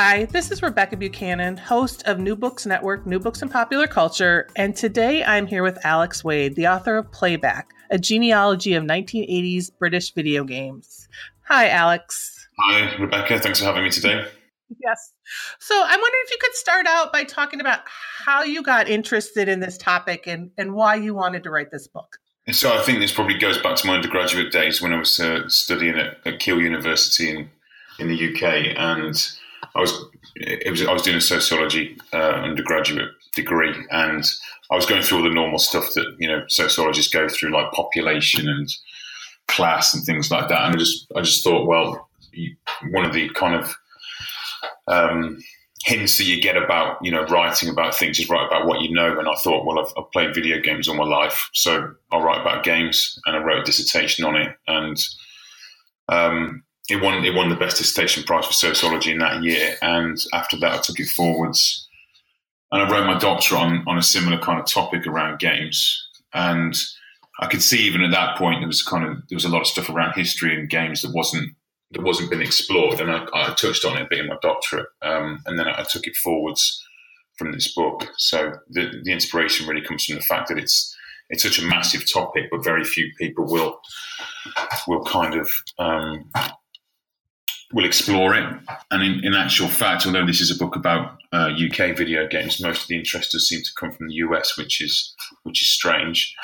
Hi, this is Rebecca Buchanan, host of New Books Network, New Books and Popular Culture, and today I'm here with Alex Wade, the author of Playback, a genealogy of 1980s British video games. Hi, Alex. Hi, Rebecca. Thanks for having me today. Yes. So I'm wondering if you could start out by talking about how you got interested in this topic and, and why you wanted to write this book. So I think this probably goes back to my undergraduate days when I was uh, studying at, at Keele University in, in the UK. And I was it was I was doing a sociology uh, undergraduate degree, and I was going through all the normal stuff that you know sociologists go through, like population and class and things like that. And I just I just thought, well, one of the kind of um, hints that you get about you know writing about things is write about what you know. And I thought, well, I've, I've played video games all my life, so I'll write about games. And I wrote a dissertation on it, and um, it won it won the best dissertation prize for sociology in that year. And after that, I took it forwards, and I wrote my doctorate on on a similar kind of topic around games. And I could see even at that point there was kind of there was a lot of stuff around history and games that wasn't that wasn't been explored, and I, I touched on it in my doctorate, um, and then I, I took it forwards from this book. So the the inspiration really comes from the fact that it's it's such a massive topic, but very few people will will kind of um, will explore it. And in, in, actual fact, although this is a book about uh, UK video games, most of the interest does seem to come from the US, which is which is strange.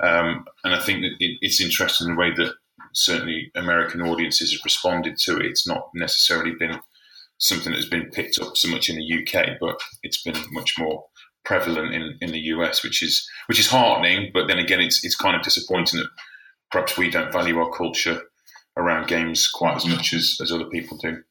Um, and I think that it, it's interesting the way that certainly American audiences have responded to it. It's not necessarily been something that's been picked up so much in the UK, but it's been much more prevalent in, in the US, which is which is heartening. But then again, it's it's kind of disappointing that perhaps we don't value our culture around games quite as much as, as other people do.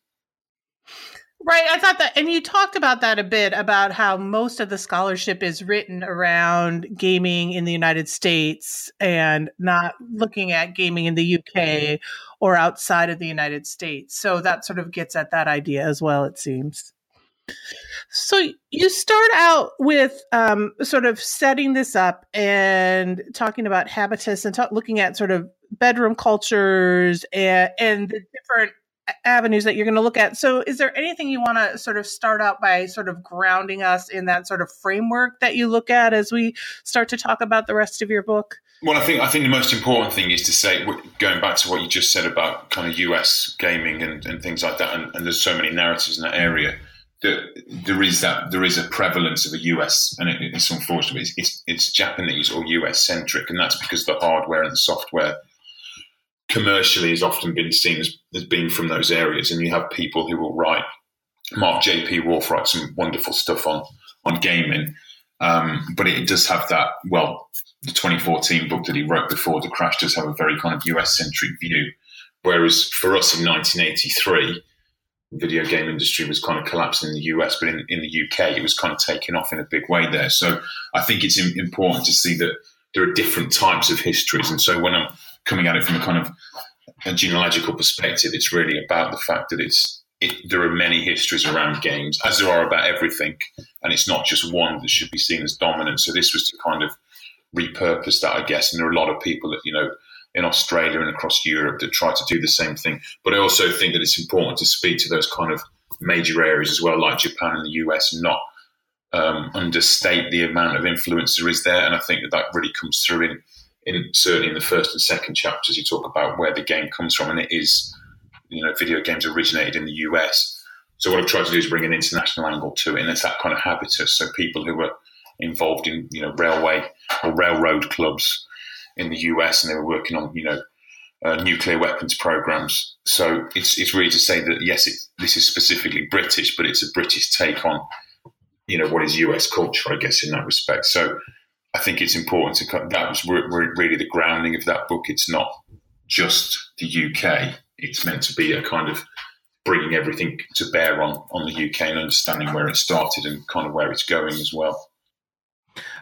Right. I thought that, and you talked about that a bit about how most of the scholarship is written around gaming in the United States and not looking at gaming in the UK or outside of the United States. So that sort of gets at that idea as well, it seems. So you start out with um, sort of setting this up and talking about habitus and talk, looking at sort of bedroom cultures and, and the different avenues that you're going to look at. So, is there anything you want to sort of start out by sort of grounding us in that sort of framework that you look at as we start to talk about the rest of your book? Well, I think I think the most important thing is to say, going back to what you just said about kind of US gaming and, and things like that, and, and there's so many narratives in that area that there is that there is a prevalence of a US, and it, it's unfortunate, it's, it's, it's Japanese or US centric, and that's because the hardware and the software commercially has often been seen as, as being from those areas. And you have people who will write. Mark J.P. Wolf writes some wonderful stuff on on gaming, um, but it does have that. Well, the 2014 book that he wrote before the crash does have a very kind of US centric view, whereas for us in 1983 video game industry was kind of collapsing in the US, but in, in the UK, it was kind of taking off in a big way there. So I think it's important to see that there are different types of histories. And so when I'm coming at it from a kind of a genealogical perspective, it's really about the fact that it's it, there are many histories around games, as there are about everything, and it's not just one that should be seen as dominant. So this was to kind of repurpose that, I guess. And there are a lot of people that you know in Australia and across Europe that try to do the same thing. But I also think that it's important to speak to those kind of major areas as well, like Japan and the US, and not um, understate the amount of influence there is there. And I think that that really comes through in, in certainly in the first and second chapters. You talk about where the game comes from, and it is, you know, video games originated in the US. So what I've tried to do is bring an international angle to it, and it's that kind of habitus. So people who were involved in, you know, railway or railroad clubs in the US, and they were working on you know uh, nuclear weapons programs. So it's it's really to say that yes, it, this is specifically British, but it's a British take on you know what is US culture, I guess, in that respect. So I think it's important to that was really the grounding of that book. It's not just the UK. It's meant to be a kind of bringing everything to bear on on the UK and understanding where it started and kind of where it's going as well.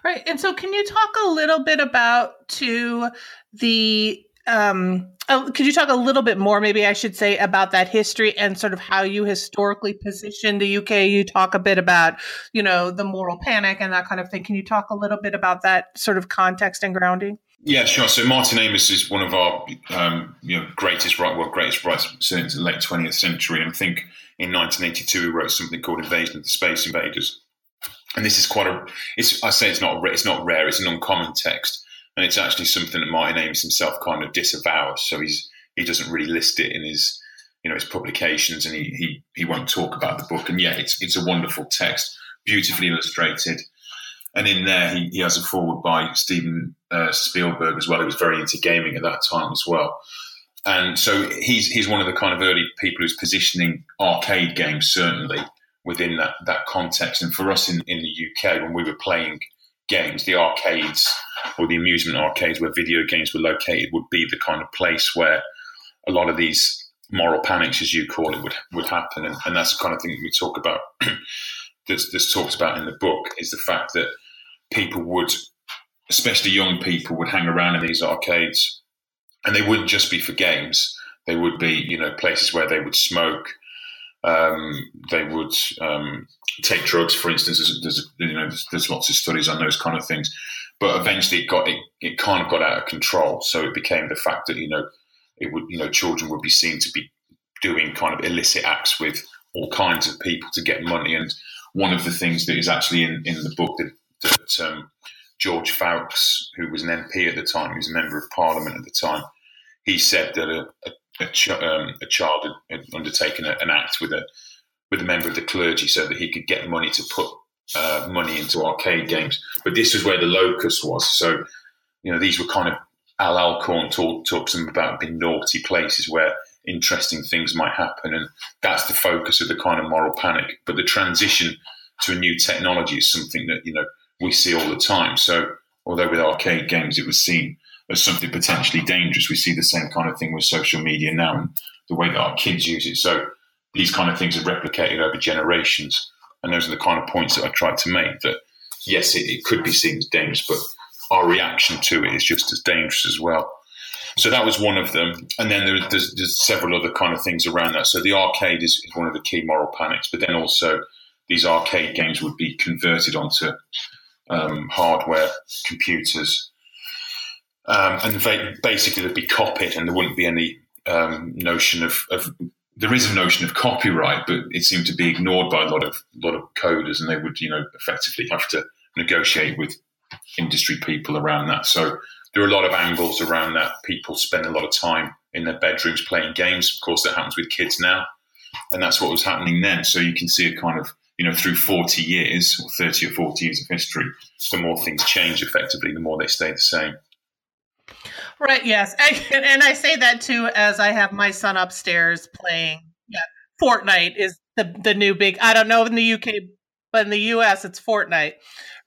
Right. And so can you talk a little bit about to the um could you talk a little bit more maybe I should say about that history and sort of how you historically position the UK you talk a bit about you know the moral panic and that kind of thing can you talk a little bit about that sort of context and grounding yeah, sure. So Martin Amis is one of our um, you know greatest right, well, greatest writers since the late twentieth century, and I think in 1982 he wrote something called Invasion of the Space Invaders, and this is quite a. It's I say it's not it's not rare. It's an uncommon text, and it's actually something that Martin Amis himself kind of disavows. So he's he doesn't really list it in his you know his publications, and he he he won't talk about the book. And yet it's it's a wonderful text, beautifully illustrated and in there, he, he has a forward by Steven uh, Spielberg as well. He was very into gaming at that time as well. And so he's he's one of the kind of early people who's positioning arcade games certainly within that that context. And for us in, in the UK, when we were playing games, the arcades or the amusement arcades where video games were located would be the kind of place where a lot of these moral panics, as you call it, would would happen. And, and that's the kind of thing we talk about. that's, that's talked about in the book is the fact that people would, especially young people, would hang around in these arcades, and they wouldn't just be for games. They would be, you know, places where they would smoke. Um, they would um, take drugs, for instance. There's, there's, you know, there's, there's, lots of studies on those kind of things. But eventually, it got it, it kind of got out of control. So it became the fact that you know, it would you know, children would be seen to be doing kind of illicit acts with all kinds of people to get money. And one of the things that is actually in, in the book that that um, George Foulkes, who was an MP at the time, he was a member of Parliament at the time, he said that a, a, a, ch- um, a child had, had undertaken an act with a with a member of the clergy so that he could get money to put uh, money into arcade games. But this was where the locus was. So, you know, these were kind of Al Alcorn talk, talks about being naughty places where interesting things might happen. And that's the focus of the kind of moral panic. But the transition to a new technology is something that, you know, we see all the time. So, although with arcade games it was seen as something potentially dangerous, we see the same kind of thing with social media now and the way that our kids use it. So, these kind of things are replicated over generations. And those are the kind of points that I tried to make that, yes, it, it could be seen as dangerous, but our reaction to it is just as dangerous as well. So that was one of them. And then there, there's, there's, several other kind of things around that. So the arcade is, is one of the key moral panics, but then also these arcade games would be converted onto um, hardware, computers, um, and they, basically they'd be copied, and there wouldn't be any um, notion of, of, There is a notion of copyright, but it seemed to be ignored by a lot of lot of coders, and they would, you know, effectively have to negotiate with industry people around that. So there are a lot of angles around that. People spend a lot of time in their bedrooms playing games. Of course, that happens with kids now, and that's what was happening then. So you can see a kind of you know, through 40 years or 30 or 40 years of history, the more things change effectively, the more they stay the same. Right, yes. And, and I say that too as I have my son upstairs playing. Yeah, Fortnite is the, the new big, I don't know in the UK, but in the US, it's Fortnite,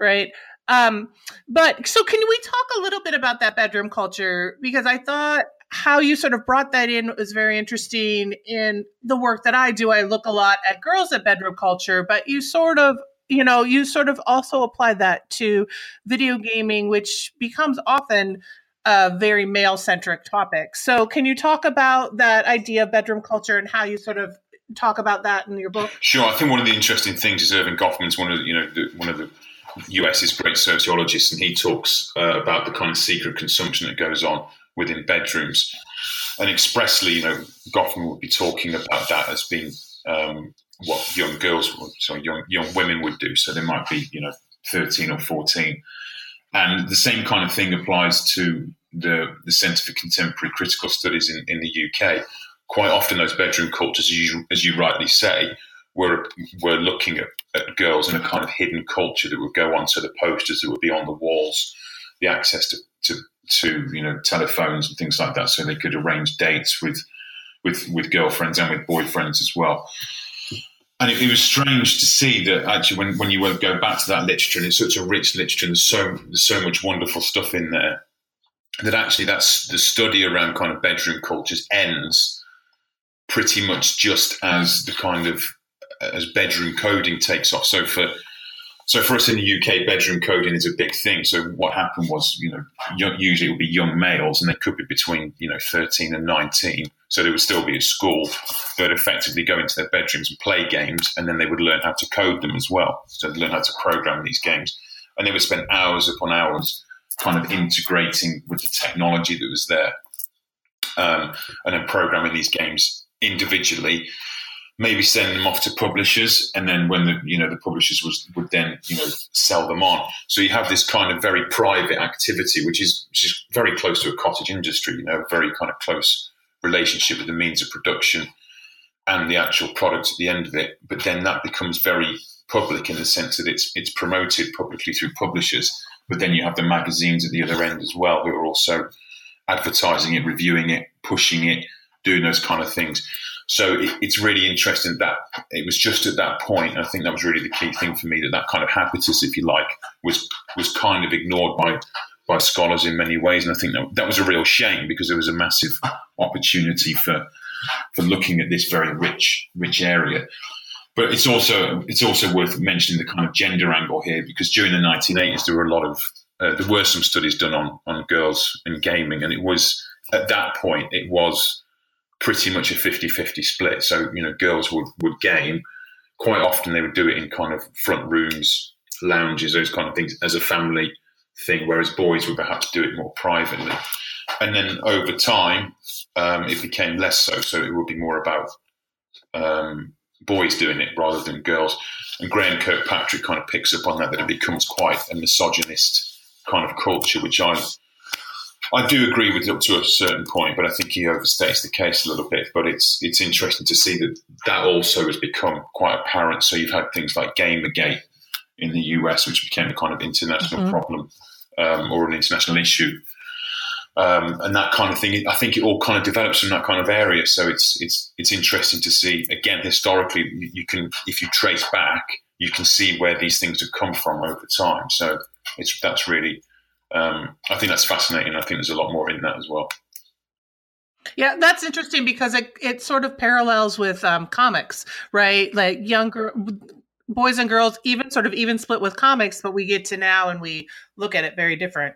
right? Um, but so can we talk a little bit about that bedroom culture? Because I thought how you sort of brought that in was very interesting in the work that I do. I look a lot at girls at bedroom culture, but you sort of you know you sort of also apply that to video gaming which becomes often a very male centric topic so can you talk about that idea of bedroom culture and how you sort of talk about that in your book sure i think one of the interesting things is Erving Goffman's one of the, you know the, one of the US's great sociologists, and he talks uh, about the kind of secret consumption that goes on within bedrooms. And expressly, you know, Goffman would be talking about that as being um, what young girls, so young young women would do. So they might be, you know, thirteen or fourteen, and the same kind of thing applies to the the Centre for Contemporary Critical Studies in, in the UK. Quite often, those bedroom cultures, as you, as you rightly say, were were looking at, at girls in a kind of hidden culture that would go on. So the posters that would be on the walls, the access to, to to you know telephones and things like that, so they could arrange dates with with with girlfriends and with boyfriends as well. And it, it, was strange to see that actually when, when you go back to that literature and it's such a rich literature and there's so there's so much wonderful stuff in there that actually that's the study around kind of bedroom cultures ends pretty much just as the kind of as bedroom coding takes off. So for so for us in the UK, bedroom coding is a big thing. So what happened was, you know, usually it would be young males, and they could be between, you know, thirteen and nineteen. So they would still be at school. They'd effectively go into their bedrooms and play games, and then they would learn how to code them as well. So they'd learn how to program these games, and they would spend hours upon hours kind of integrating with the technology that was there, um, and then programming these games individually maybe send them off to publishers, and then when the you know the publishers was, would then you know sell them on. So you have this kind of very private activity, which is which is very close to a cottage industry. You know, very kind of close relationship with the means of production and the actual product at the end of it. But then that becomes very public in the sense that it's it's promoted publicly through publishers. But then you have the magazines at the other end as well, who are also advertising it, reviewing it, pushing it, doing those kind of things. So it, it's really interesting that it was just at that point. I think that was really the key thing for me that that kind of habitus, if you like, was was kind of ignored by by scholars in many ways. And I think that, that was a real shame because there was a massive opportunity for for looking at this very rich rich area. But it's also it's also worth mentioning the kind of gender angle here because during the 1980s there were a lot of uh, there were some studies done on on girls and gaming, and it was at that point it was pretty much a 50-50 split. So, you know, girls would, would game. Quite often they would do it in kind of front rooms, lounges, those kind of things as a family thing, whereas boys would perhaps do it more privately. And then over time, um, it became less so. So it would be more about um, boys doing it rather than girls. And Graeme Kirkpatrick kind of picks up on that, that it becomes quite a misogynist kind of culture, which I I do agree with up to a certain point, but I think he overstates the case a little bit. But it's it's interesting to see that that also has become quite apparent. So you've had things like Gamergate in the US, which became a kind of international mm-hmm. problem um, or an international issue, um, and that kind of thing. I think it all kind of develops from that kind of area. So it's it's it's interesting to see. Again, historically, you can if you trace back, you can see where these things have come from over time. So it's that's really um, I think that's fascinating. I think there's a lot more in that as well. Yeah, that's interesting because it, it sort of parallels with um, comics, right? Like younger boys and girls, even sort of even split with comics, but we get to now and we look at it very different.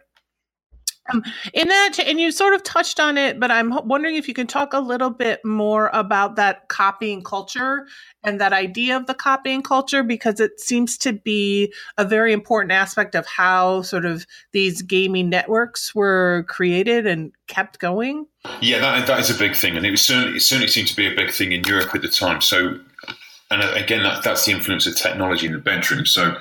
Um, in that, and you sort of touched on it, but I'm wondering if you can talk a little bit more about that copying culture and that idea of the copying culture, because it seems to be a very important aspect of how sort of these gaming networks were created and kept going. Yeah, that, that is a big thing, and it was certainly it certainly seemed to be a big thing in Europe at the time. So, and uh, again, that, that's the influence of technology in the bedroom. So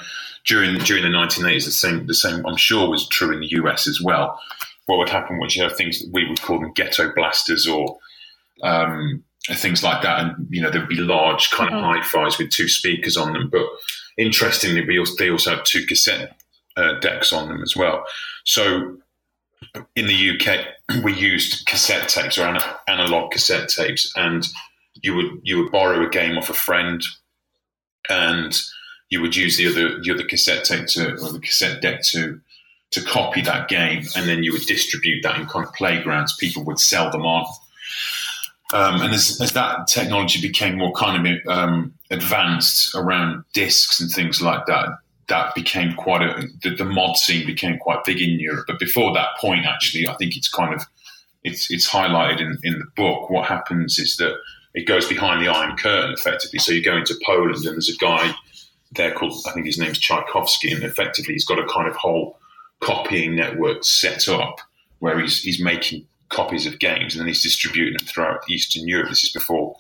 during during the 1980s, the same the same I'm sure was true in the US as well. What would happen was you have things that we would call them ghetto blasters or um, things like that, and you know there'd be large kind of mm-hmm. hi-fis with two speakers on them. But interestingly, we also, they also had two cassette uh, decks on them as well. So in the UK, we used cassette tapes or analog cassette tapes, and you would you would borrow a game off a friend, and you would use the other the other cassette tape to or the cassette deck to to copy that game, and then you would distribute that in kind of playgrounds. People would sell them on. Um, and as, as, that technology became more kind of um, advanced around discs and things like that, that became quite a the, the, mod scene became quite big in Europe. But before that point, actually, I think it's kind of it's it's highlighted in, in the book. What happens is that it goes behind the Iron Curtain, effectively. So you go into Poland, and there's a guy there called, I think his name's Tchaikovsky, and effectively he's got a kind of whole copying network set up where he's, he's making copies of games and then he's distributing them throughout Eastern Europe. This is before,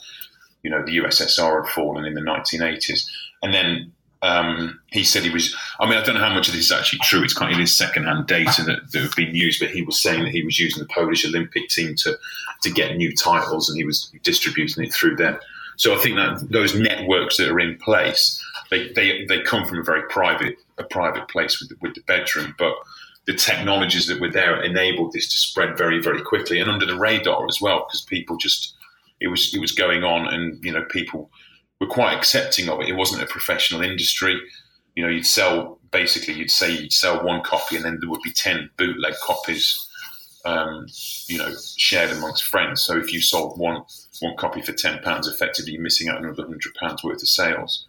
you know, the USSR had fallen in the 1980s. And then um, he said he was, I mean, I don't know how much of this is actually true. It's kind of his secondhand data that, that have been used, but he was saying that he was using the Polish Olympic team to, to get new titles and he was distributing it through them. So I think that those networks that are in place they, they, they come from a very private a private place with the, with the bedroom, but the technologies that were there enabled this to spread very very quickly and under the radar as well because people just it was it was going on and you know people were quite accepting of it. It wasn't a professional industry. You know, you'd sell basically, you'd say you'd sell one copy, and then there would be ten bootleg copies. Um, you know, shared amongst friends. So if you sold one one copy for ten pounds, effectively you're missing out another hundred pounds worth of sales.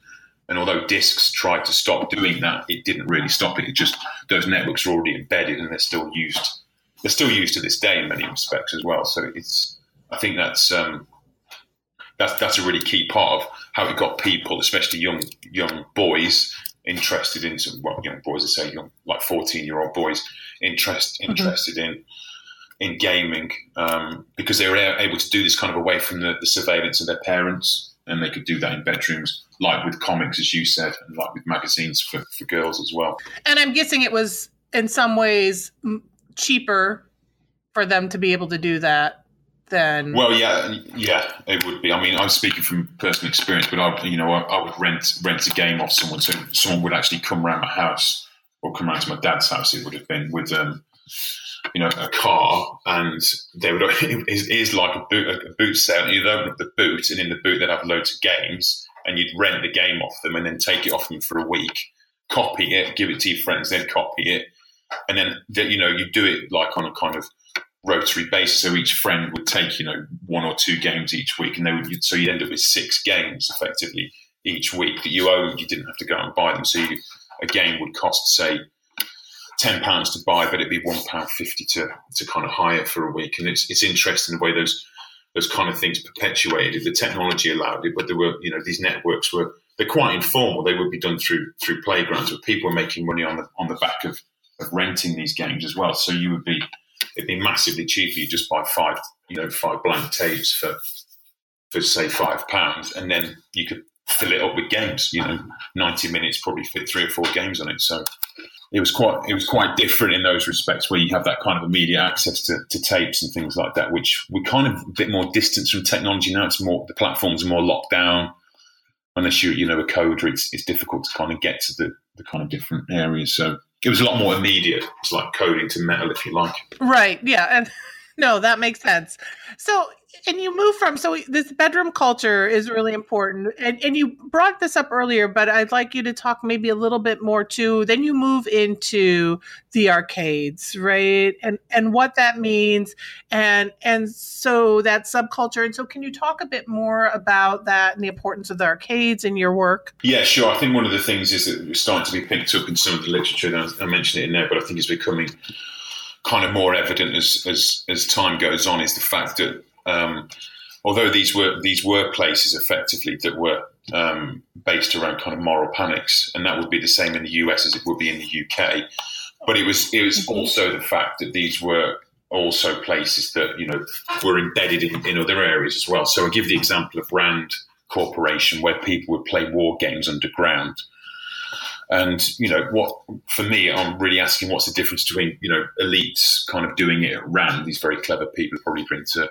And although discs tried to stop doing that, it didn't really stop it. It just those networks are already embedded and they're still used. They're still used to this day in many respects as well. So it's I think that's um, that's that's a really key part of how it got people, especially young young boys, interested in some well, young boys. I say young, like fourteen year old boys, interest mm-hmm. interested mm-hmm. in in gaming um, because they were able to do this kind of away from the, the, surveillance of their parents, and they could do that in bedrooms, like with comics, as you said, and like with magazines for, for girls as well. And I'm guessing it was in some ways cheaper for them to be able to do that then well yeah yeah it would be. I mean i'm speaking from personal experience but i you know I, I, would rent rent a game off someone so someone would actually come around my house or come around to my dad's house it would have been with um you know a car and they would it is like a boot a boot sale. You'd open up the boot and in the boot they'd have loads of games and you'd rent the game off them and then take it off them for a week copy it give it to your friends then copy it and then you know you do it like on a kind of rotary basis. So each friend would take, you know, one or two games each week, and they would so you'd end up with six games effectively each week that you owned. You didn't have to go and buy them. So you, a game would cost, say, ten pounds to buy, but it'd be one pound fifty to to kind of hire for a week. And it's it's interesting the way those those kind of things perpetuated. The technology allowed it, but there were you know these networks were they're quite informal. They would be done through through playgrounds, but people were making money on the on the back of of renting these games as well. So you would be it'd be massively cheaper. You just buy five, you know, five blank tapes for for say five pounds, and then you could fill it up with games. You know, ninety minutes probably fit three or four games on it. So it was quite it was quite different in those respects where you have that kind of immediate access to, to tapes and things like that, which we're kind of a bit more distance from technology now. It's more the platforms are more locked down. Unless you you know a coder, it's it's difficult to kind of get to the, the kind of different areas. So it was a lot more immediate. It's like coding to metal, if you like. Right. Yeah. And no, that makes sense. So and you move from so this bedroom culture is really important and, and you brought this up earlier but i'd like you to talk maybe a little bit more too then you move into the arcades right? And and what that means and and so that subculture and so can you talk a bit more about that and the importance of the arcades in your work? Yeah sure. I think one of the things is that it's starting to be picked up in some of the literature and i mentioned it in there but i think it's becoming kind of more evident as as as time goes on is the fact that um, although these were these were places effectively that were um, based around kind of moral panics, and that would be the same in the US as it would be in the UK. But it was it was mm-hmm. also the fact that these were also places that you know were embedded in, in other areas as well. So I give the example of Rand Corporation, where people would play war games underground. And you know what? For me, I'm really asking what's the difference between you know elites kind of doing it at Rand, these very clever people probably bring to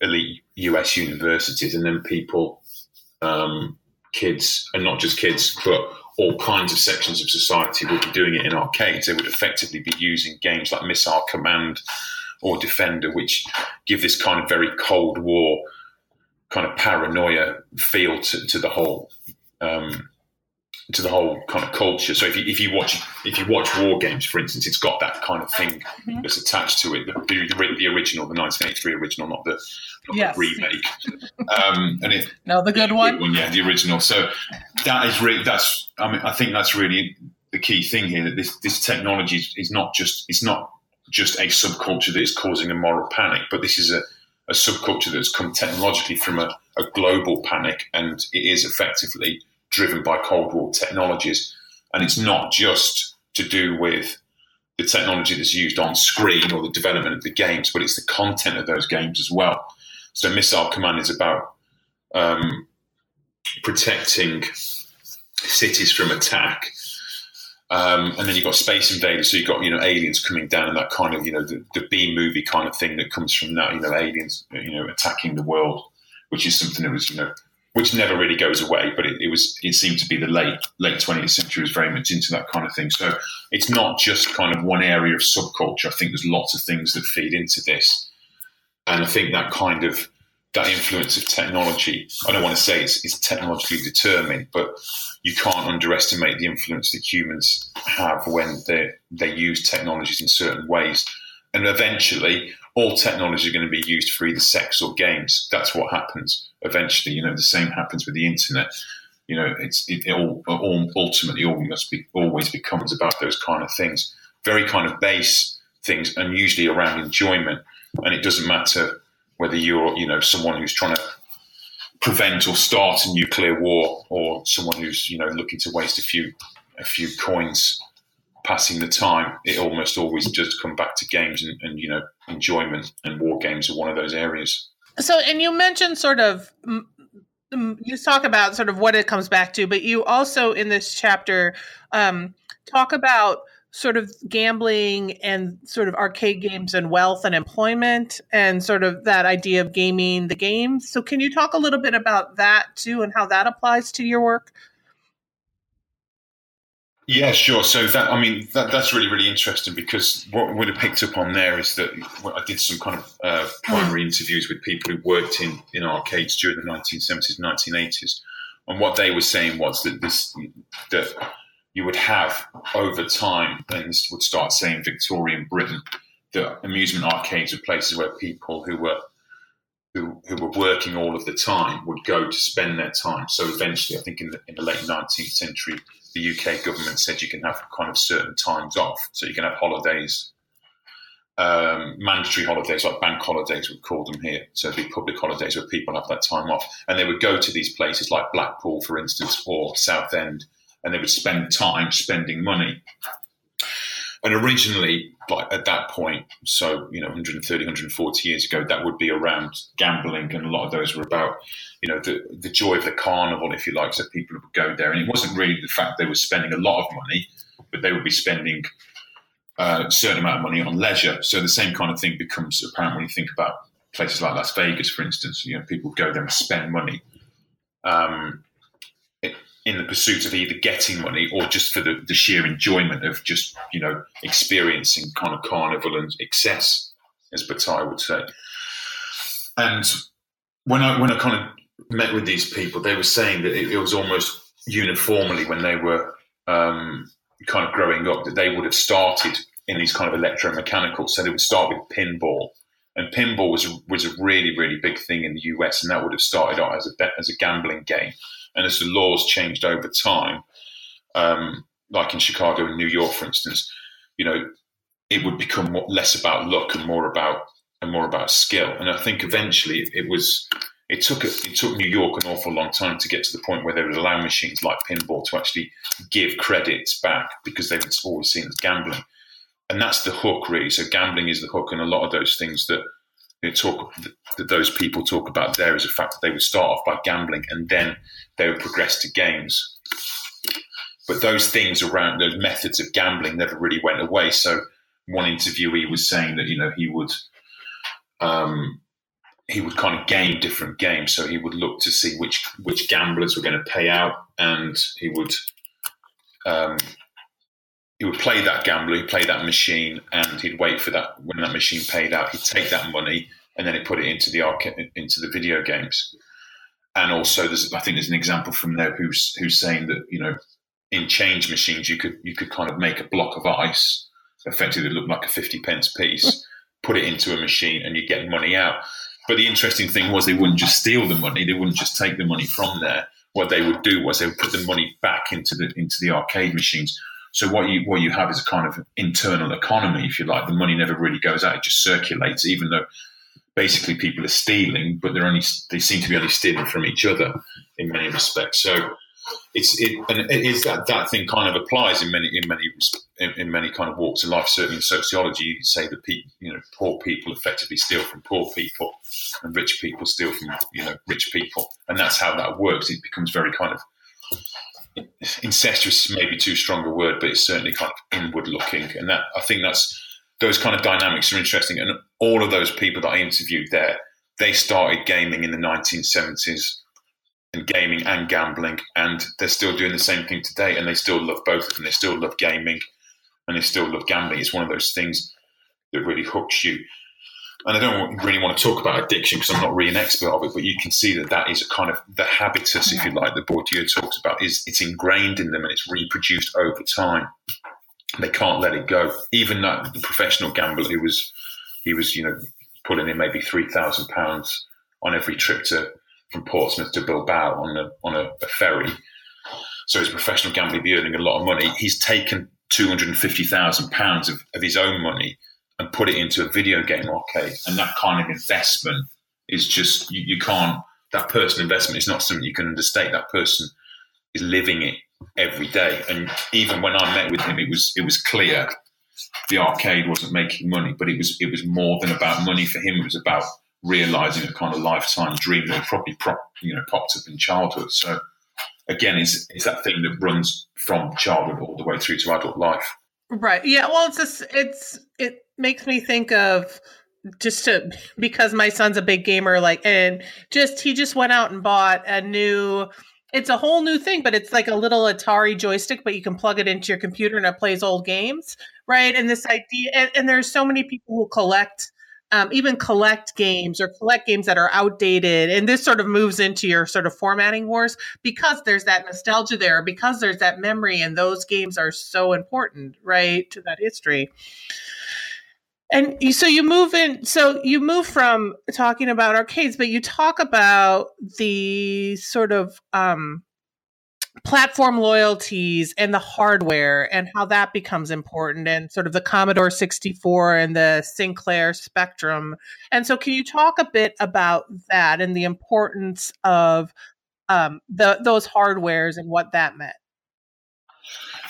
elite US universities, and then people, um, kids, and not just kids, but all kinds of sections of society would be doing it in arcades. They would effectively be using games like Missile Command or Defender, which give this kind of very Cold War kind of paranoia feel to, to the whole um, to the whole kind of culture. So if you, if you watch if you watch War Games, for instance, it's got that kind of thing mm-hmm. that's attached to it. The, the, the, original, the 1983 original, not the, not yes. the remake. Um, and it, no, the good one. one. Yeah, the original. So that is really that's. I mean, I think that's really the key thing here. That this this technology is, is not just it's not just a subculture that is causing a moral panic, but this is a a subculture that's come technologically from a, a global panic, and it is effectively driven by Cold War technologies. And it's not just to do with the technology that's used on screen or the development of the games, but it's the content of those games as well. So Missile Command is about um, protecting cities from attack. Um, and then you've got Space Invaders, so you've got you know aliens coming down and that kind of you know the, the B movie kind of thing that comes from that you know aliens you know attacking the world, which is something that was you know which never really goes away. But it, it, was it seemed to be the late late 20th century was very much into that kind of thing. So it's not just kind of one area of subculture. I think there's lots of things that feed into this, and I think that kind of that influence of technology. I don't want to say it's, it's technologically determined, but you can't underestimate the influence that humans have when they they use technologies in certain ways. And eventually, all technology is going to be used for either sex or games. That's what happens eventually. You know, the same happens with the internet. You know, it's it, it all, all, ultimately be, always becomes about those kind of things, very kind of base things, and usually around enjoyment. And it doesn't matter whether you're you know someone who's trying to prevent or start a nuclear war, or someone who's you know looking to waste a few a few coins passing the time, it almost always just come back to games and, and, you know enjoyment and war games are one of those areas. So, and you mentioned sort of you talk about sort of what it comes back to, but you also in this chapter um, talk about sort of gambling and sort of arcade games and wealth and employment and sort of that idea of gaming the game. So, can you talk a little bit about that too and how that applies to your work? Yeah, sure. So that I mean that, that's really really interesting because what would have picked up on there is that I did some kind of uh, primary interviews with people who worked in in arcades during the 1970s, 1980s, and what they were saying was that this that you would have over time, and this would start saying Victorian Britain, that amusement arcades were places where people who were who, who were working all of the time would go to spend their time. So eventually, I think in the, in the late 19th century, the UK government said you can have kind of certain times off. So you can have holidays, um, mandatory holidays, like bank holidays, we call them here. So big public holidays where people have that time off. And they would go to these places like Blackpool, for instance, or Southend, and they would spend time spending money. And originally, like at that point, so you know, 130, 140 years ago, that would be around gambling, and a lot of those were about, you know, the the joy of the carnival, if you like. So people would go there, and it wasn't really the fact they were spending a lot of money, but they would be spending uh, a certain amount of money on leisure. So the same kind of thing becomes apparent when you think about places like Las Vegas, for instance. You know, people go there and spend money. Um, in the pursuit of either getting money or just for the, the sheer enjoyment of just, you know, experiencing kind of carnival and excess, as Bataille would say. And when I when I kind of met with these people, they were saying that it, it was almost uniformly when they were um, kind of growing up that they would have started in these kind of electromechanical. So they would start with pinball, and pinball was was a really really big thing in the US, and that would have started out as a as a gambling game. And as the laws changed over time, um, like in Chicago and New York, for instance, you know, it would become more, less about luck and more about and more about skill. And I think eventually it was it took it took New York an awful long time to get to the point where they would allow machines like pinball to actually give credits back because they were always seen as gambling. And that's the hook, really. So gambling is the hook, and a lot of those things that know, talk that those people talk about there is a fact that they would start off by gambling and then they would progress to games. But those things around those methods of gambling never really went away. So one interviewee was saying that you know he would um, he would kind of game different games. So he would look to see which which gamblers were going to pay out, and he would um, he would play that gambler, he'd play that machine, and he'd wait for that when that machine paid out. He'd take that money and then he'd put it into the arcade, into the video games. And also, there's I think there's an example from there who's who's saying that you know in change machines you could you could kind of make a block of ice, effectively look like a fifty pence piece, put it into a machine, and you get money out. But the interesting thing was they wouldn't just steal the money; they wouldn't just take the money from there. What they would do was they would put the money back into the into the arcade machines so what you what you have is a kind of internal economy, if you like. The money never really goes out; it just circulates, even though basically people are stealing, but they're only they seem to be only stealing from each other in many respects. So it's it and it is that that thing kind of applies in many in many in, many kind of walks of life. Certainly in sociology, you say that people, you know, poor people effectively steal from poor people, and rich people steal from you know rich people, and that's how that works. It becomes very kind of incestuous maybe too strong a word, but it's certainly kind of inward looking. And that I think that's those kind of dynamics are interesting. And all of those people that I interviewed there, they started gaming in the 1970s and gaming and gambling, and they're still doing the same thing today. And they still love both of them. They still love gaming and they still love gambling. It's one of those things that really hooks you. And I don't really want to talk about addiction because I'm not really an expert of it, but you can see that that is a kind of the habitus, if you like, that Bourdieu talks about. Is it's ingrained in them and it's reproduced over time. They can't let it go. Even that the professional gambler who was, he was, you know, putting in maybe three thousand pounds on every trip to from Portsmouth to Bilbao on a on a, a ferry. So his professional gambler be earning a lot of money. He's taken two hundred and fifty thousand pounds of, of his own money and put it into a video game arcade. And that kind of investment is just you, you can't. That personal investment is not something you can understate. That person is living it every day. And even when I met with him, it was it was clear the arcade wasn't making money, but it was it was more than about money for him. It was about realizing a kind of lifetime dream that probably you know popped up in childhood. So again, it's it's that thing that runs from childhood all the way through to adult life. Right. Yeah. Well, it's just, it's it makes me think of just to because my son's a big gamer like and just he just went out and bought a new it's a whole new thing but it's like a little atari joystick but you can plug it into your computer and it plays old games right and this idea and, and there's so many people who collect um, even collect games or collect games that are outdated. And this sort of moves into your sort of formatting wars because there's that nostalgia there, because there's that memory, and those games are so important, right, to that history. And so you move in, so you move from talking about arcades, but you talk about the sort of um, platform loyalties and the hardware and how that becomes important and sort of the Commodore 64 and the Sinclair Spectrum. And so can you talk a bit about that and the importance of um, the, those hardwares and what that meant?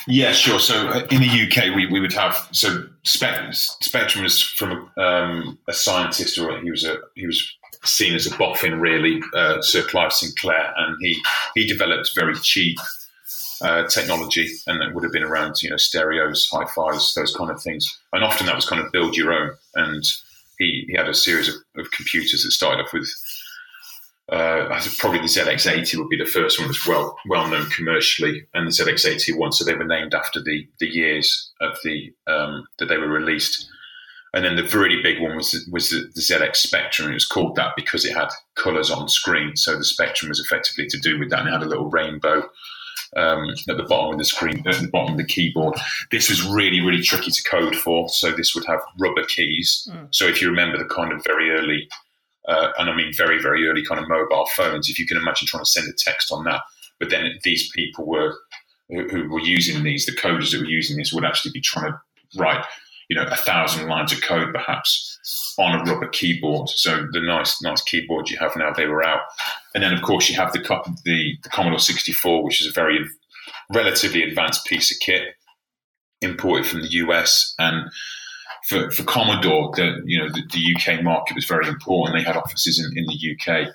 Yeah, sure. So uh, in the UK, we, we would have so Spectrum was from um, a scientist, or he was a he was seen as a boffin, really, uh, Sir Clive Sinclair, and he he developed very cheap uh, technology, and it would have been around you know stereos, hi-fis, those kind of things, and often that was kind of build your own. And he he had a series of, of computers that started off with. Uh, probably the ZX80 would be the first one that's well well known commercially, and the ZX81. So they were named after the the years of the um, that they were released. And then the really big one was was the, the ZX Spectrum. It was called that because it had colours on screen. So the Spectrum was effectively to do with that, and it had a little rainbow um, at the bottom of the screen, at the bottom of the keyboard. This was really, really tricky to code for. So this would have rubber keys. Mm. So if you remember the kind of very early, uh, and I mean very, very early kind of mobile phones, if you can imagine trying to send a text on that, but then these people were who, who were using these, the coders that were using this would actually be trying to write you know, a thousand lines of code perhaps on a rubber keyboard. So the nice, nice keyboards you have now, they were out. And then, of course, you have the, the, the Commodore 64, which is a very relatively advanced piece of kit imported from the US. And for, for Commodore, the, you know, the, the UK market was very important. They had offices in, in the UK.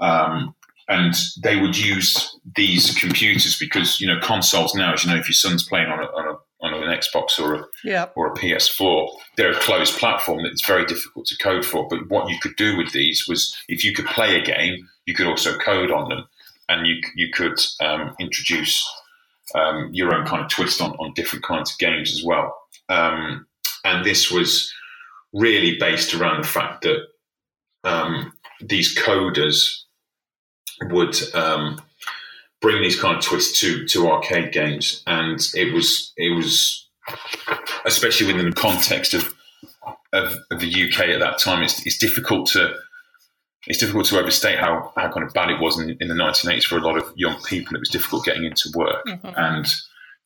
Um, and they would use these computers because you know consoles now, as you know, if your son's playing on a, on a Xbox or a or a PS4, they're a closed platform that's very difficult to code for. But what you could do with these was, if you could play a game, you could also code on them, and you you could um, introduce um, your own kind of twist on on different kinds of games as well. Um, and this was really based around the fact that um, these coders would um, bring these kind of twists to to arcade games, and it was it was especially within the context of of, of the UK at that time. It's, it's difficult to it's difficult to overstate how, how kind of bad it was in, in the 1980s for a lot of young people. It was difficult getting into work, mm-hmm. and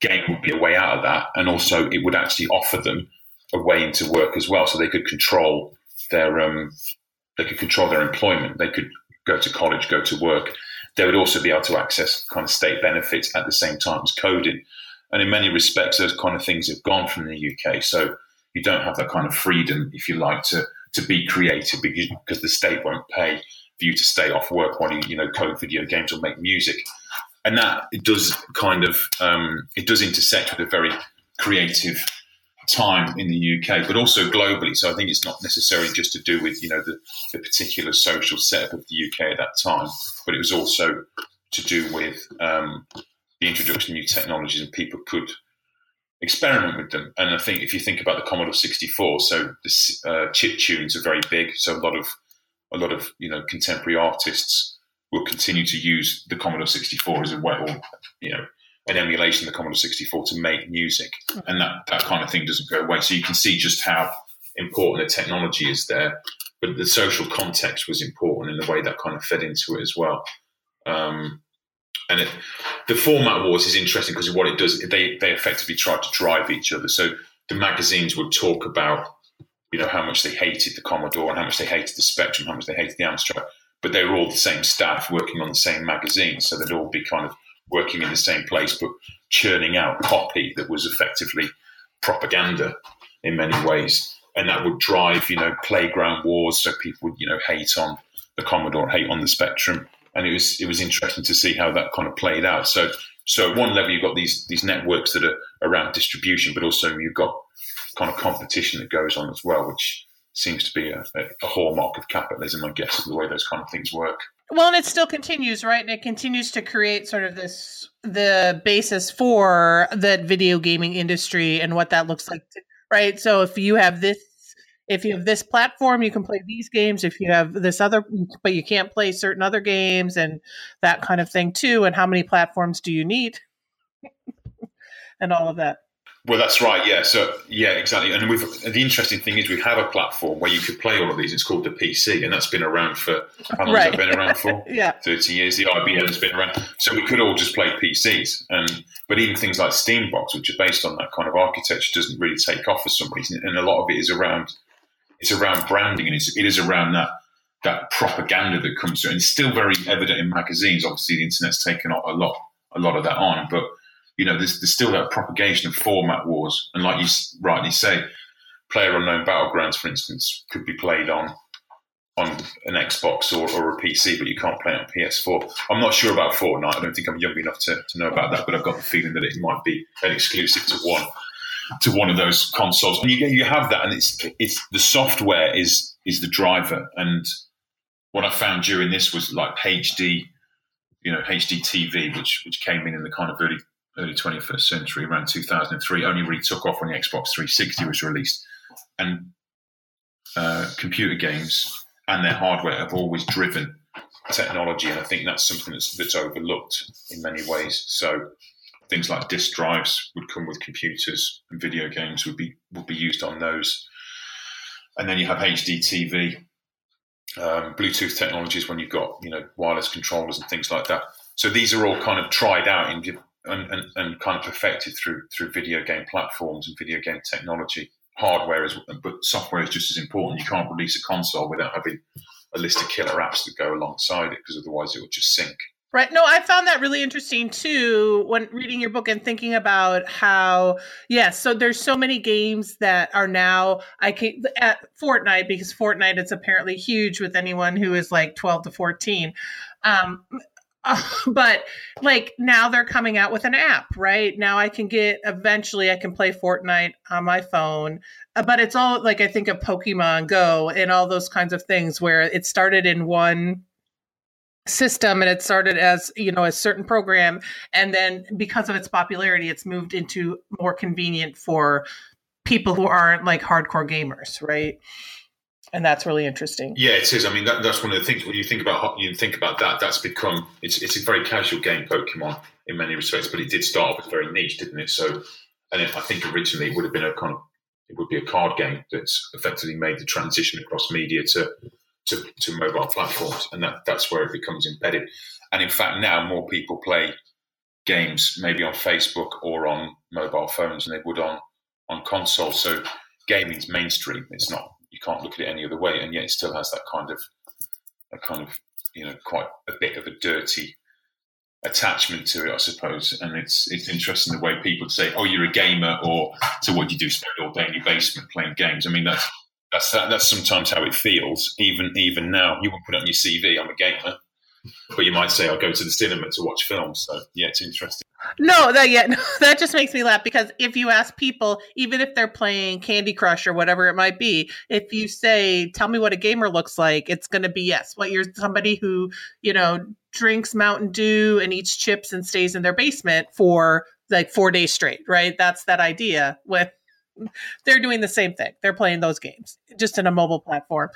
game would be a way out of that. And also, it would actually offer them a way into work as well, so they could control their um, they could control their employment. They could go to college, go to work they would also be able to access kind of state benefits at the same time as coding. And in many respects, those kind of things have gone from the UK. So you don't have that kind of freedom, if you like, to to be creative because, because the state won't pay for you to stay off work while you you know code video games or make music. And that it does kind of um, it does intersect with a very creative time in the UK, but also globally. So I think it's not necessarily just to do with you know the, the particular social setup of the UK at that time, but it was also to do with um, the introduction of new technologies, and people could experiment with them. And I think if you think about the Commodore 64, so the uh, chip tunes are very big. So a lot of a lot of you know contemporary artists will continue to use the Commodore 64 as a way, or you know, an emulation of the Commodore 64 to make music, and that that kind of thing doesn't go away. So you can see just how important the technology is there, but the social context was important in the way that kind of fed into it as well. Um, and it, the format wars is interesting because what it does, they they effectively try to drive each other. So the magazines would talk about, you know, how much they hated the Commodore and how much they hated the Spectrum, how much they hated the Amstrad, but they were all the same staff working on the same magazine, so they'd all be kind of working in the same place, but churning out copy that was effectively propaganda in many ways, and that would drive, you know, playground wars. So people would, you know, hate on the Commodore, hate on the Spectrum and it was it was interesting to see how that kind of played out. So so at one level you've got these these networks that are around distribution, but also you've got kind of competition that goes on as well, which seems to be a, a hallmark of capitalism, I guess, the way those kind of things work. Well, and it still continues, right? And it continues to create sort of this the basis for that video gaming industry and what that looks like, right? So if you have this if you have this platform, you can play these games. If you have this other, but you can't play certain other games and that kind of thing too. And how many platforms do you need? and all of that. Well, that's right. Yeah. So yeah, exactly. And we've the interesting thing is we have a platform where you could play all of these. It's called the PC, and that's been around for how long right. has it been around for? yeah, thirty years. The IBM has been around, so we could all just play PCs. And but even things like Steambox, which are based on that kind of architecture, doesn't really take off for some reason. And a lot of it is around it's around branding and it's, it is around that that propaganda that comes through. And it's still very evident in magazines. Obviously, the internet's taken a lot a lot of that on, but you know, there's, there's still that propagation of format wars. And like you rightly say, Player Unknown Battlegrounds, for instance, could be played on on an Xbox or, or a PC, but you can't play it on PS4. I'm not sure about Fortnite. I don't think I'm young enough to, to know about that, but I've got the feeling that it might be exclusive to one to one of those consoles, and you you have that, and it's it's the software is is the driver. And what I found during this was like HD, you know, HD TV, which which came in in the kind of early early 21st century, around 2003, only really took off when the Xbox 360 was released, and uh, computer games and their hardware have always driven technology, and I think that's something that's that's overlooked in many ways. So things like disk drives would come with computers, and video games would be would be used on those. And then you have HD TV, um, Bluetooth technologies when you've got you know wireless controllers and things like that. So these are all kind of tried out and, and, and kind of perfected through through video game platforms and video game technology. Hardware is, but software is just as important. You can't release a console without having a list of killer apps that go alongside it because otherwise it will just sink. Right. No, I found that really interesting too when reading your book and thinking about how, yes, so there's so many games that are now, I can at Fortnite, because Fortnite is apparently huge with anyone who is like 12 to 14. Um, uh, but like now they're coming out with an app, right? Now I can get, eventually I can play Fortnite on my phone. Uh, but it's all like I think of Pokemon Go and all those kinds of things where it started in one system and it started as you know a certain program and then because of its popularity it's moved into more convenient for people who aren't like hardcore gamers right? And that's really interesting. Yeah it is. I mean that, that's one of the things when you think about you think about that that's become it's, it's a very casual game pokemon in many respects but it did start off as very niche didn't it? So and it, i think originally it would have been a kind of it would be a card game that's effectively made the transition across media to to, to mobile platforms, and that, that's where it becomes embedded. And in fact, now more people play games maybe on Facebook or on mobile phones than they would on on consoles. So gaming's mainstream. It's not you can't look at it any other way, and yet it still has that kind of a kind of you know quite a bit of a dirty attachment to it, I suppose. And it's it's interesting the way people say, "Oh, you're a gamer," or "So what do you do? Spend all day in your basement playing games?" I mean, that's that's that, that's sometimes how it feels. Even even now, you won't put it on your CV. I'm a gamer, but you might say I'll go to the cinema to watch films. So yeah, it's interesting. No, that yeah, no, that just makes me laugh because if you ask people, even if they're playing Candy Crush or whatever it might be, if you say, "Tell me what a gamer looks like," it's going to be yes. What you're somebody who you know drinks Mountain Dew and eats chips and stays in their basement for like four days straight, right? That's that idea with they're doing the same thing. They're playing those games just in a mobile platform.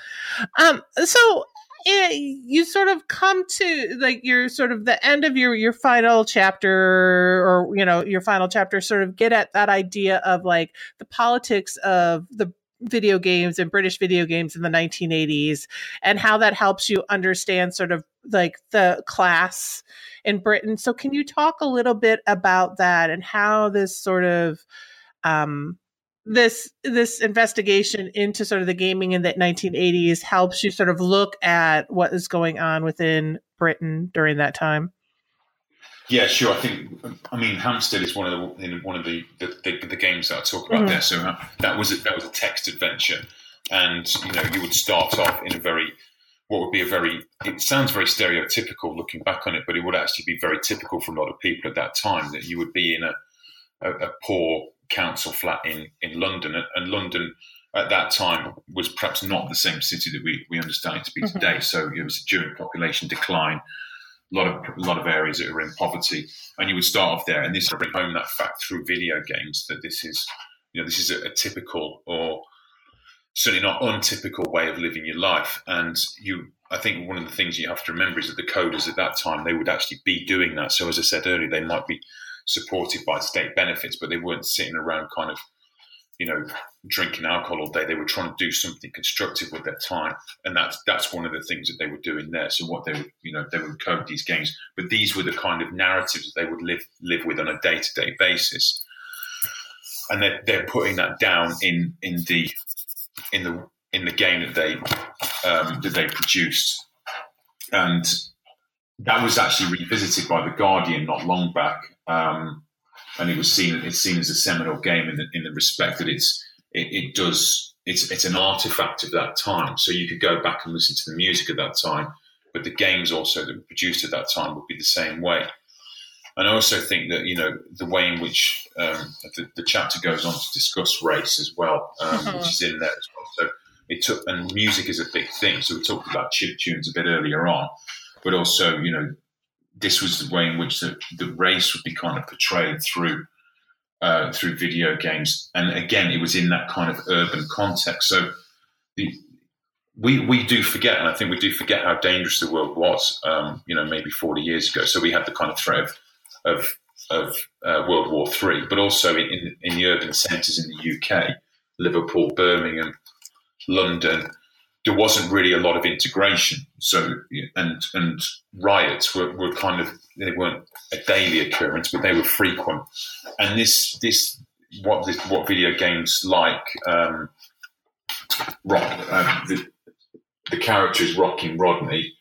Um, so it, you sort of come to like your sort of the end of your your final chapter or you know your final chapter sort of get at that idea of like the politics of the video games and British video games in the 1980s and how that helps you understand sort of like the class in Britain. So can you talk a little bit about that and how this sort of um this this investigation into sort of the gaming in the 1980s helps you sort of look at what is going on within Britain during that time. Yeah, sure. I think I mean Hampstead is one of the one of the the, the, the games that I talk about mm-hmm. there. So uh, that was a, that was a text adventure, and you know you would start off in a very what would be a very it sounds very stereotypical looking back on it, but it would actually be very typical for a lot of people at that time that you would be in a a, a poor council flat in, in London. And, London at that time was perhaps not the same city that we, we understand it to be mm-hmm. today. So it was during population decline, a lot of a lot of areas that were in poverty, and you would start off there. And this would bring home that fact through video games that this is you know this is a, a typical or certainly not untypical way of living your life. And you, I think one of the things you have to remember is that the coders at that time they would actually be doing that. So as I said earlier, they might be supported by state benefits, but they weren't sitting around kind of, you know, drinking alcohol all day. They were trying to do something constructive with their time, and that's that's one of the things that they were doing there. So what they would, you know, they would code these games, but these were the kind of narratives that they would live live with on a day to day basis, and they're they're putting that down in in the in the in the game that they um, that they produced, and that was actually revisited by the Guardian not long back, um, and it was seen it's seen as a seminal game in the, in the respect that it's it, it, does it's it's an artifact of that time. So you could go back and listen to the music at that time, but the games also that were produced at that time would be the same way. And I also think that you know the way in which um, the, the, chapter goes on to discuss race as well, um, mm-hmm. which is in there as well. So it took and music is a big thing. So we talked about chip tunes a bit earlier on, but also you know this was the way in which the, the race would be kind of portrayed through uh, through video games. And again, it was in that kind of urban context. So the, we we do forget, and I think we do forget how dangerous the world was. Um, you know, maybe forty years ago. So we had the kind of threat of of, of uh, World War Three, but also in, in the urban centres in the UK, Liverpool, Birmingham, London, there wasn't really a lot of integration. So and and riots were, were kind of they weren't a daily occurrence, but they were frequent. And this this what this, what video games like um, rock uh, the the character is rocking Rodney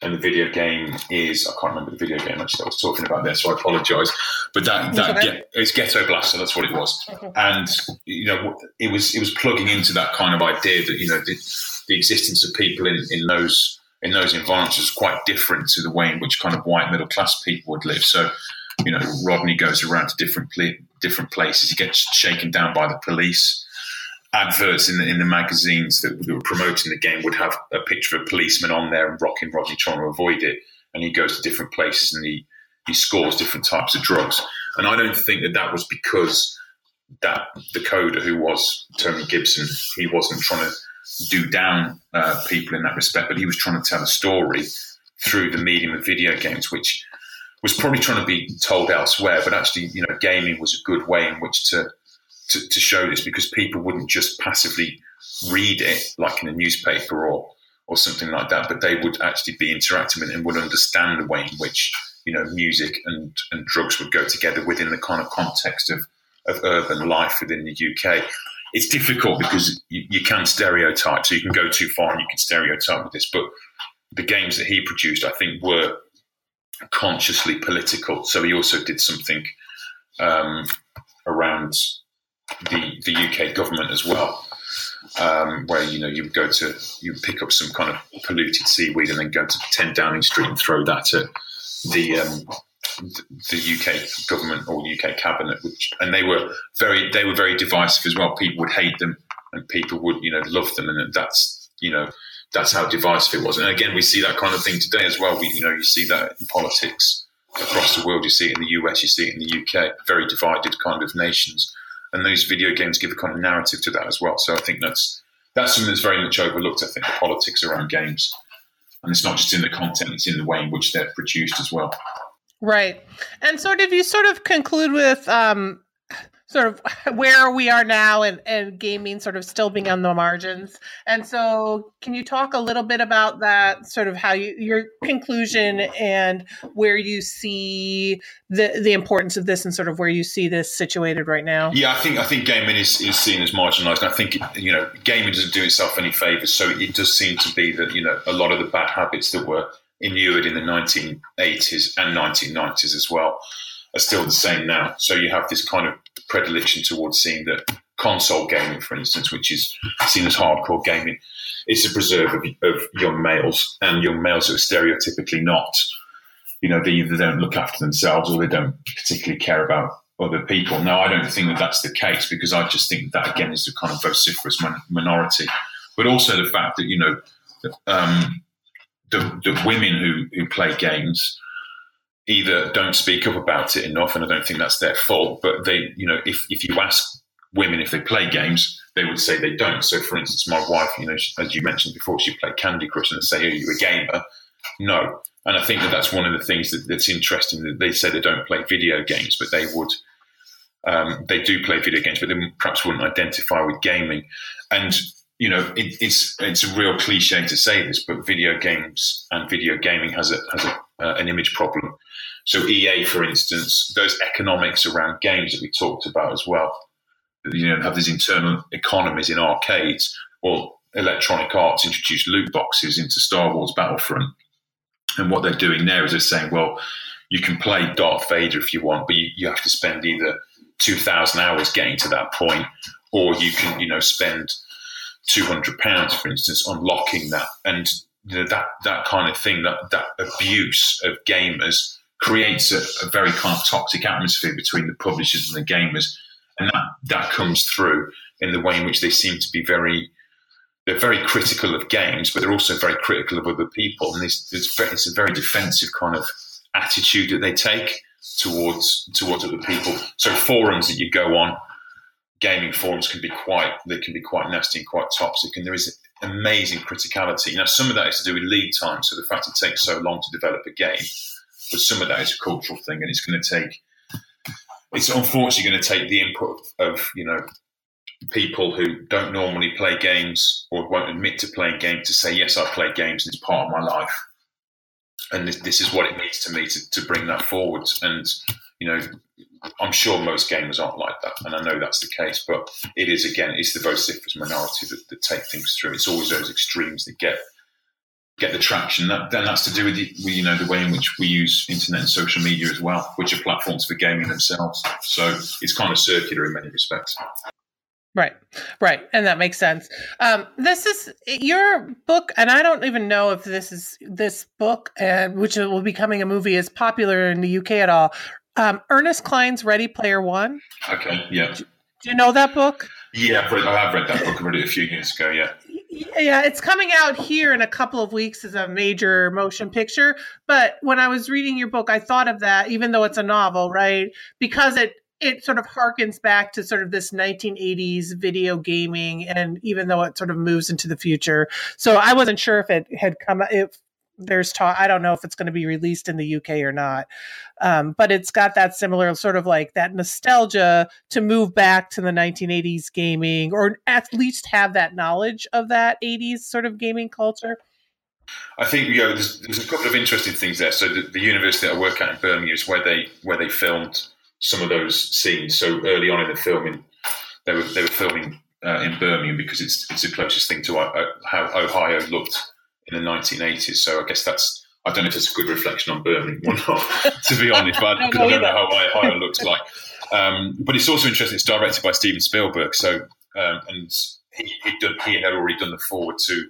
and the video game is I can't remember the video game actually I was talking about there, so I apologise. But that that get, it's Ghetto Blaster, that's what it was, and you know it was it was plugging into that kind of idea that you know the, the existence of people in, in those in those environments was quite different to the way in which kind of white middle class people would live. So you know Rodney goes around to different different places, he gets shaken down by the police adverts in the in the magazines that, were promoting the game would have a picture of a policeman on there and rocking Rodney trying to avoid it. And he goes to different places and he he scores different types of drugs. And I don't think that that was because that the coder who was Tony Gibson, he wasn't trying to do down uh, people in that respect, but he was trying to tell a story through the medium of video games, which was probably trying to be told elsewhere. But actually, you know, gaming was a good way in which to to, to show this because people wouldn't just passively read it like in a newspaper or or something like that, but they would actually be interacting with it and would understand the way in which you know music and, and drugs would go together within the kind of context of, of urban life within the UK. It's difficult because you, you can stereotype, so you can go too far and you can stereotype with this. But the games that he produced, I think, were consciously political. So he also did something um, around the the UK government as well, um, where you know you would go to you pick up some kind of polluted seaweed and then go to 10 Downing Street and throw that at the um, the UK government or the UK cabinet, which and they were very they were very divisive as well. People would hate them and people would you know love them, and that's you know that's how divisive it was. And again, we see that kind of thing today as well. We you know you see that in politics across the world. You see it in the US, you see it in the UK, very divided kind of nations. And those video games give a kind of narrative to that as well. So I think that's that's something that's very much overlooked. I think the politics around games, and it's not just in the content; it's in the way in which they're produced as well. Right, and sort of you sort of conclude with um, sort of where we are now and, and gaming sort of still being on the margins. And so can you talk a little bit about that, sort of how you your conclusion and where you see the the importance of this and sort of where you see this situated right now? Yeah, I think I think gaming is, is seen as marginalised. And I think you know gaming doesn't do itself any favours. So it does seem to be that you know a lot of the bad habits that were inured in the 1980s and 1990s as well are still the same now. So you have this kind of predilection towards seeing that console gaming, for instance, which is seen as hardcore gaming, is a preserve of, of young males, and young males who are stereotypically not. You know, they either don't look after themselves or they don't particularly care about other people. Now, I don't think that that's the case because I just think that again is a kind of vociferous minority, but also the fact that you know um, the, women who who play games either don't speak up about it enough, and I don't think that's their fault. But they, you know, if if you ask women if they play games, they would say they don't. So, for instance, my wife, you know, as you mentioned before, she played Candy Crush, and say, "Are you a gamer?" No, and I think that that's one of the things that, that's interesting. That they say they don't play video games, but they would. Um, they do play video games, but they perhaps wouldn't identify with gaming. And you know, it, it's it's a real cliche to say this, but video games and video gaming has a has a, uh, an image problem. So EA, for instance, those economics around games that we talked about as well, you know, have these internal economies in arcades. Well, Electronic Arts introduced loot boxes into Star Wars Battlefront, and what they're doing there is they're saying, well, you can play Darth Vader if you want, but you, you have to spend either two thousand hours getting to that point, or you can, you know, spend two hundred pounds, for instance, unlocking that, and that that kind of thing, that that abuse of gamers creates a, a, very kind of toxic atmosphere between the publishers and the gamers, and that that comes through in the way in which they seem to be very. They're very critical of games, but they're also very critical of other people, and it's, it's, it's a very defensive kind of attitude that they take towards towards other people. So forums that you go on gaming forums can be quite they can be quite nasty and quite toxic, and there is amazing criticality. Now, some of that is to do with lead time, so the fact it takes so long to develop a game, but some of that is a cultural thing, and it's going to take. It's unfortunately going to take the input of you know people who don't normally play games or won't admit to playing games to say yes, I play games and it's part of my life, and this, this is what it means to me to, to bring that forward. And you know, I'm sure most gamers aren't like that, and I know that's the case. But it is again, it's the vociferous minority that, that take things through. It's always those extremes that get get the traction. That, then that's to do with the, you know the way in which we use internet and social media as well, which are platforms for gaming themselves. So it's kind of circular in many respects. Right, right, and that makes sense. Um, this is your book, and I don't even know if this is this book, and which will be coming a movie, is popular in the UK at all. Um, Ernest Cline's Ready Player One. Okay, yeah. Do, do you know that book? Yeah, I've read, I have read that book. I read it a few years ago. Yeah. Yeah, it's coming out here in a couple of weeks as a major motion picture. But when I was reading your book, I thought of that, even though it's a novel, right? Because it it sort of harkens back to sort of this 1980s video gaming, and even though it sort of moves into the future, so I wasn't sure if it had come if there's talk i don't know if it's going to be released in the uk or not um, but it's got that similar sort of like that nostalgia to move back to the 1980s gaming or at least have that knowledge of that 80s sort of gaming culture I think you know there's, there's a couple of interesting things there. So the, the, university that I work at in Birmingham is where they where they filmed some of those scenes. So early on in the filming, they were they were filming uh, in Birmingham because it's it's the closest thing to uh, how Ohio looked in the 1980s. So I guess that's I don't know if it's a good reflection on Birmingham or not, to be honest, but I, I, don't know how Ohio looks like. Um, but it's also interesting. It's directed by Steven Spielberg, so um, and he he, done, he had already done the foreword to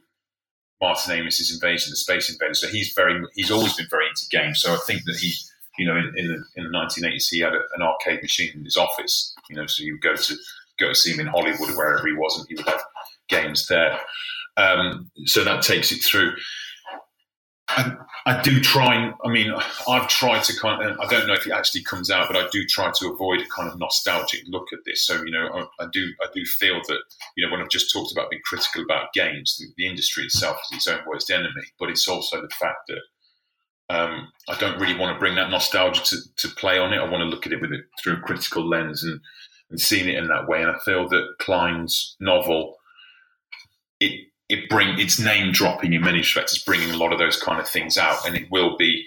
Martin Amis's Invasion, the Space Invaders. So he's very he's always been very into games. So I think that he you know in, in the in the 1980s he had a, an arcade machine in his office. You know, so you would go to go to see him in Hollywood or wherever he was, and he would have games there. Um, so that takes it through. I, I do try I mean I've tried to kind of I don't know if it actually comes out, but I do try to avoid a kind of nostalgic look at this. So you know I, I do I do feel that you know when I've just talked about being critical about games, the, the industry itself is its own worst enemy, but it's also the fact that um, I don't really want to bring that nostalgia to, to play on it. I want to look at it with it through a critical lens and and seeing it in that way. And I feel that Cline's novel it it bring it's name dropping in many respects. It's bringing a lot of those kind of things out, and it will be.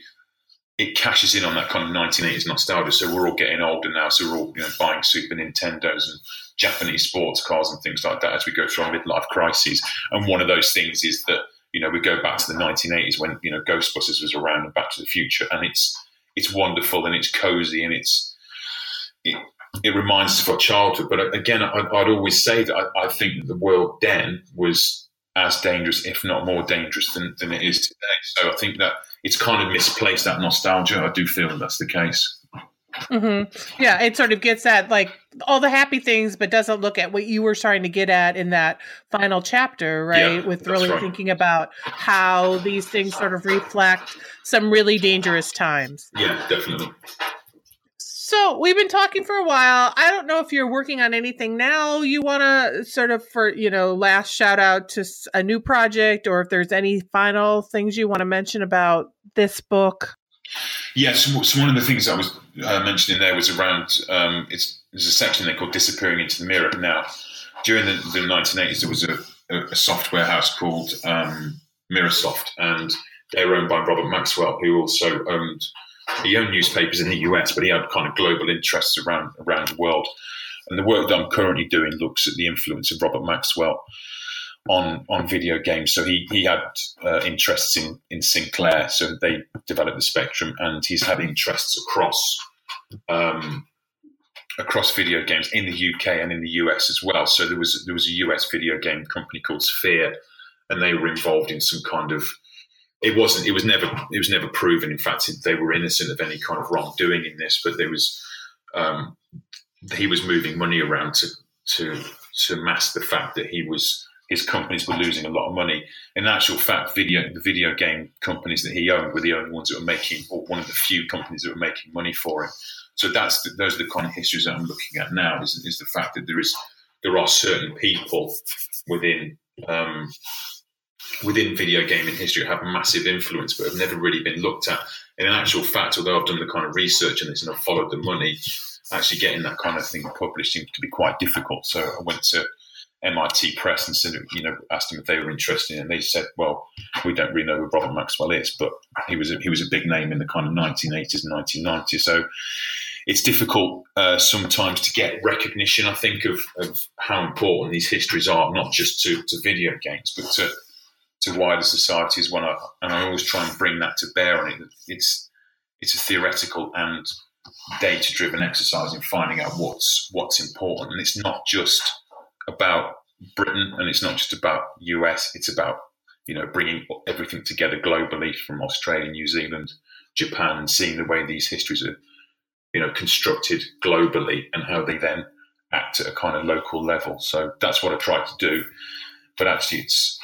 It cashes in on that kind of 1980s nostalgia. So we're all getting older now. So we're all you know, buying Super Nintendos and Japanese sports cars and things like that as we go through our midlife crises. And one of those things is that you know we go back to the 1980s when you know Ghostbusters was around and Back to the Future, and it's it's wonderful and it's cozy and it's it, it reminds us of our childhood. But uh, again, I, would always say that I, I think the world then was as dangerous, if not more dangerous than, than it is today. So I think that it's kind of misplaced that nostalgia. I do feel that that's the case. Mm-hmm. Yeah, it sort of gets at like all the happy things, but doesn't look at what you were trying to get at in that final chapter, right? Yeah, With really right. thinking about how these things sort of reflect some really dangerous times. Yeah, definitely. So we've been talking for a while. I don't know if you're working on anything now. You want to sort of for you know last shout out to a new project, or if there's any final things you want to mention about this book. Yes, yeah, so, so, one of the things I was uh, mentioning there was around um, it's there's a section there called "Disappearing into the Mirror." Now, during the, the 1980s, there was a, a, a software house called um, Mirrorsoft, and they were owned by Robert Maxwell, who also owned he owned newspapers in the US, but he had kind of global interests around around the world. And the work that I'm currently doing looks at the influence of Robert Maxwell on on video games. So he he had uh, interests in in Sinclair, so they developed the Spectrum, and he's had interests across um, across video games in the UK and in the US as well. So there was there was a US video game company called Sphere, and they were involved in some kind of it wasn't. It was never. It was never proven. In fact, they were innocent of any kind of wrongdoing in this. But there was. Um, he was moving money around to to to mask the fact that he was his companies were losing a lot of money. In actual fact, video the video game companies that he owned were the only ones that were making, or one of the few companies that were making money for him. So that's the, those are the kind of histories that I'm looking at now. Is, is the fact that there is there are certain people within um, within video gaming history have massive influence, but have never really been looked at. And in actual fact, although I've done the kind of research on this and I've followed the money, actually getting that kind of thing published seems to be quite difficult. So I went to MIT Press and said, you know, asked them if they were interested, and they said, "Well, we don't really know who Robert Maxwell is, but he was a, he was a big name in the kind of 1980s and 1990s." So it's difficult uh, sometimes to get recognition. I think of, of how important these histories are, not just to, to video games, but to to wider societies when I and I always try and bring that to bear on it. It's it's a theoretical and data driven exercise in finding out what's what's important, and it's not just about Britain and it's not just about US. It's about you know bringing everything together globally from Australia, New Zealand, Japan, and seeing the way these histories are you know constructed globally and how they then act at a kind of local level. So that's what I try to do but actually it's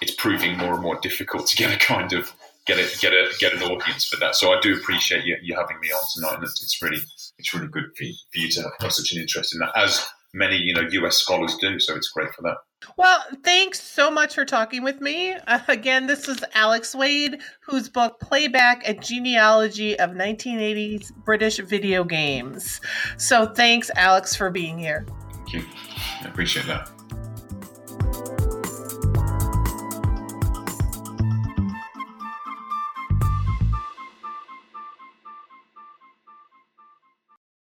it's proving more and more difficult to get a kind of get a get a get an audience for that. So I do appreciate you, you having me on tonight, and it's, it's really it's really good for you, for you to have such an interest in that, as many you know US scholars do. So it's great for that. Well, thanks so much for talking with me. Uh, again, this is Alex Wade, whose book Playback: A Genealogy of 1980s British Video Games. So thanks, Alex, for being here. Thank you. I appreciate that.